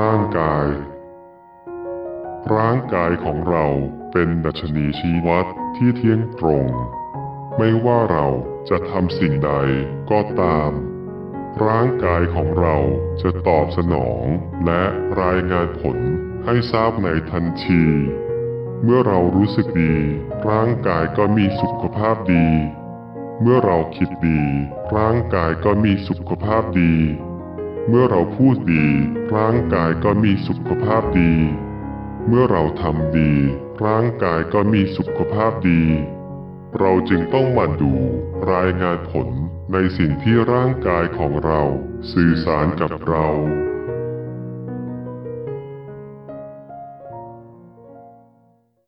ร่างกาย ร่างกายของเราเป็นดัชนีชี้วัดที่เที่ยงตรง ไม่ว่าเราจะทำสิ่งใดก็ตาม ร่างกายของเราจะตอบสนองและรายงานผลให้ทราบในทันที เมื่อเรารู้สึกดี ร่างกายก็มีสุขภาพดี เมื่อเราคิดดี ร่างกายก็มีสุขภาพดี เมื่อเราพูดดี ร่างกายก็มีสุขภาพดี เมื่อเราทำดี ร่างกายก็มีสุขภาพดี เราจึงต้องมาดู รายงานผลในสิ่งที่ร่างกายของเรา สื่อสารกับเรา